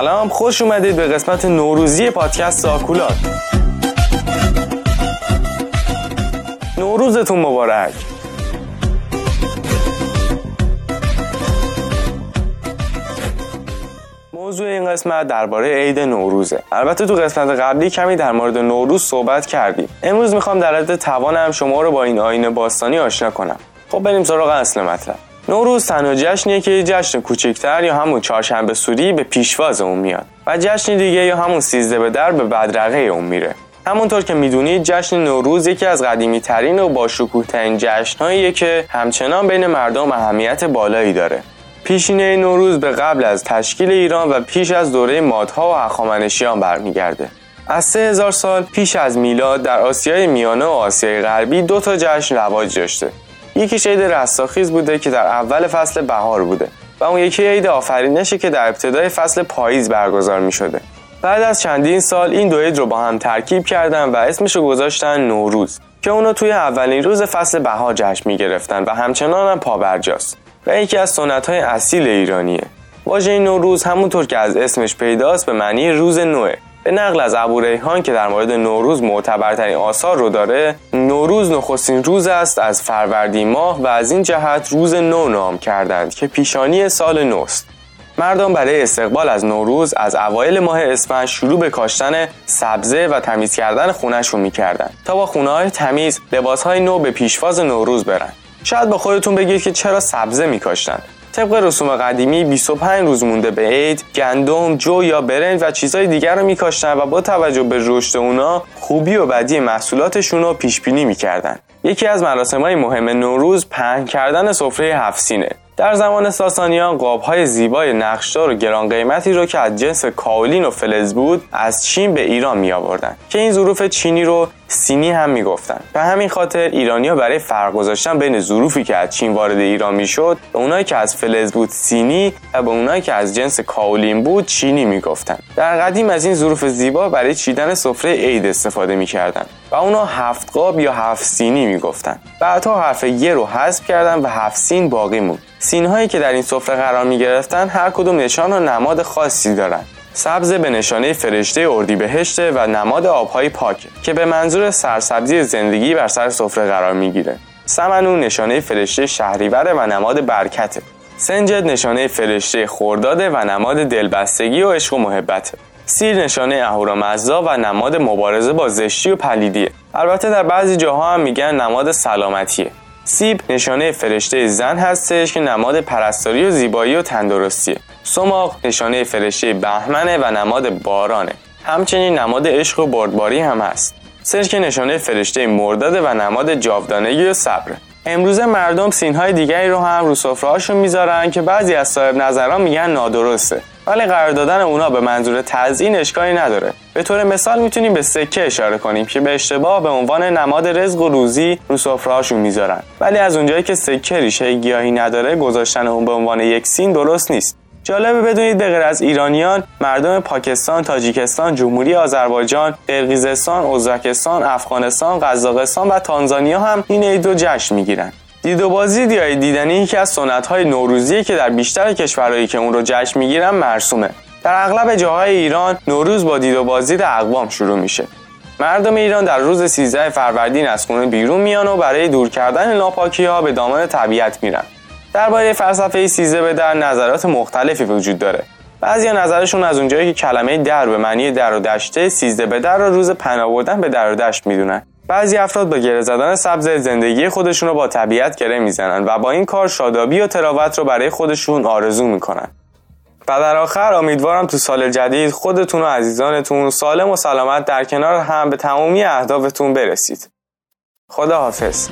سلام خوش اومدید به قسمت نوروزی پادکست ساکولات نوروزتون مبارک. موضوع این قسمت درباره عید نوروزه. البته تو قسمت قبلی کمی در مورد نوروز صحبت کردیم. امروز می‌خوام در حد توانم شما رو با این آین باستانی آشنا کنم. خب بریم سراغ اصل مطلب. نوروز تنها جشنیه که جشن کوچکتر یا همون چهارشنبه سوری به پیشواز اون میاد و جشن دیگه یا همون سیزده به در به بدرقه اون میره. همونطور که می‌دونید جشن نوروز یکی از قدیمی ترین و با شکوه ترین جشنهاییه که همچنان بین مردم اهمیت بالایی داره. پیشینه نوروز به قبل از تشکیل ایران و پیش از دوره مادها و هخامنشیان برمیگرده. از سه هزار سال پیش از میلاد در آسیای میانه و آسیای غربی دو تا جشن رواج داشته. یکی عید رستاخیز بوده که در اول فصل بهار بوده و اون یکی عید آفرینشه که در ابتدای فصل پاییز برگزار می شده. بعد از چندین سال این دو عید رو با هم ترکیب کردن و اسمش رو گذاشتن نوروز که اونو توی اولین روز فصل بهار جشن می گرفتن و همچنان هم پابرجاست و یکی از سنت های اصیل ایرانیه واژه نوروز همونطور که از اسمش پیداست به معنی روز نوه به نقل از ابو ریحان که در مورد نوروز معتبرترین آثار رو داره نوروز نخستین روز است از فروردین ماه و از این جهت روز نو نام کردند که پیشانی سال نوست. مردم برای استقبال از نوروز از اوایل ماه اسفند شروع به کاشتن سبزه و تمیز کردن خونش رو می‌کردن تا با خونه های تمیز لباس های نو به پیشواز نوروز برن. شاید با خودتون بگید که چرا سبزه میکاشتن. طبق رسوم قدیمی 25 روز مونده به عید گندم جو یا برنج و چیزهای دیگر رو میکاشتن و با توجه به رشد اونا خوبی و بدی محصولاتشون رو پیش بینی می‌کردن. یکی از مراسم های مهم نوروز پهن کردن سفره هفسینه در زمان ساسانیان های زیبای نقشدار و گران قیمتی رو که از جنس کاولین و فلز بود از چین به ایران می آوردن که این ظروف چینی رو سینی هم می‌گفتن به همین خاطر ایرانیا برای فرق گذاشتن بین ظروفی که از چین وارد ایران می‌شد به اونایی که از فلز بود سینی و به اونایی که از جنس کاولین بود چینی می‌گفتن در قدیم از این ظروف زیبا برای چیدن سفره عید استفاده می‌کردن و اونا هفت قاب یا هفت سینی می‌گفتن بعدها حرف یه رو حذف کردن و هفت سین باقی موند. سینهایی که در این سفره قرار می گرفتن هر کدوم نشان و نماد خاصی دارند سبز به نشانه فرشته اردیبهشت و نماد آبهای پاک که به منظور سرسبزی زندگی بر سر سفره قرار می‌گیره. سمنو نشانه فرشته شهریوره و نماد برکته سنجد نشانه فرشته خورداده و نماد دلبستگی و عشق و محبته سیر نشانه اهورامزدا و نماد مبارزه با زشتی و پلیدیه. البته در بعضی جاها هم میگن نماد سلامتیه. سیب نشانه فرشته زن هستش که نماد پرستاری و زیبایی و تندرستیه سماق نشانه فرشته بهمنه و نماد بارانه. همچنین نماد عشق و بردباری هم هست. سرک نشانه فرشته مرداده و نماد جاودانگی و صبره امروزه مردم سینهای دیگری رو هم رو سفرهاشون می‌ذارن که بعضی از صاحب نظران میگن نادرسته. ولی قرار دادن اونا به منظور تزیین اشکالی نداره. به طور مثال می‌تونیم به سکه اشاره کنیم که به اشتباه به عنوان نماد رزق و روزی رو سفرهاشون می‌ذارن. ولی از اونجایی که سکه ریشه گیاهی نداره گذاشتن اون به عنوان یک سین درست نیست. جالبه بدونید به غیر از ایرانیان مردم پاکستان، تاجیکستان، جمهوری آذربایجان، قرقیزستان، ازبکستان، افغانستان، قزاقستان و تانزانیا هم این عید رو جشن می‌گیرن. دید و بازی دیای دیدنی یکی از سنت های نوروزی که در بیشتر کشورهایی که اون رو جشن می‌گیرن مرسومه. در اغلب جاهای ایران نوروز با دید و بازی اقوام شروع میشه. مردم ایران در روز 13 فروردین از خونه بیرون میان و برای دور کردن ناپاکی ها به دامان طبیعت میرن. درباره فلسفه سیزده به در نظرات مختلفی وجود داره. بعضی نظرشون از اونجایی که کلمه در به معنی در و دشته سیزده به در رو روز پناه به در و دشت می‌دونن. بعضی افراد با گره زدن سبز زندگی خودشون رو با طبیعت گره می‌زنن و با این کار شادابی و تراوت رو برای خودشون آرزو می‌کنن. و در آخر امیدوارم تو سال جدید خودتون و عزیزانتون سالم و سلامت در کنار هم به تمامی اهدافتون برسید. خدا حافظ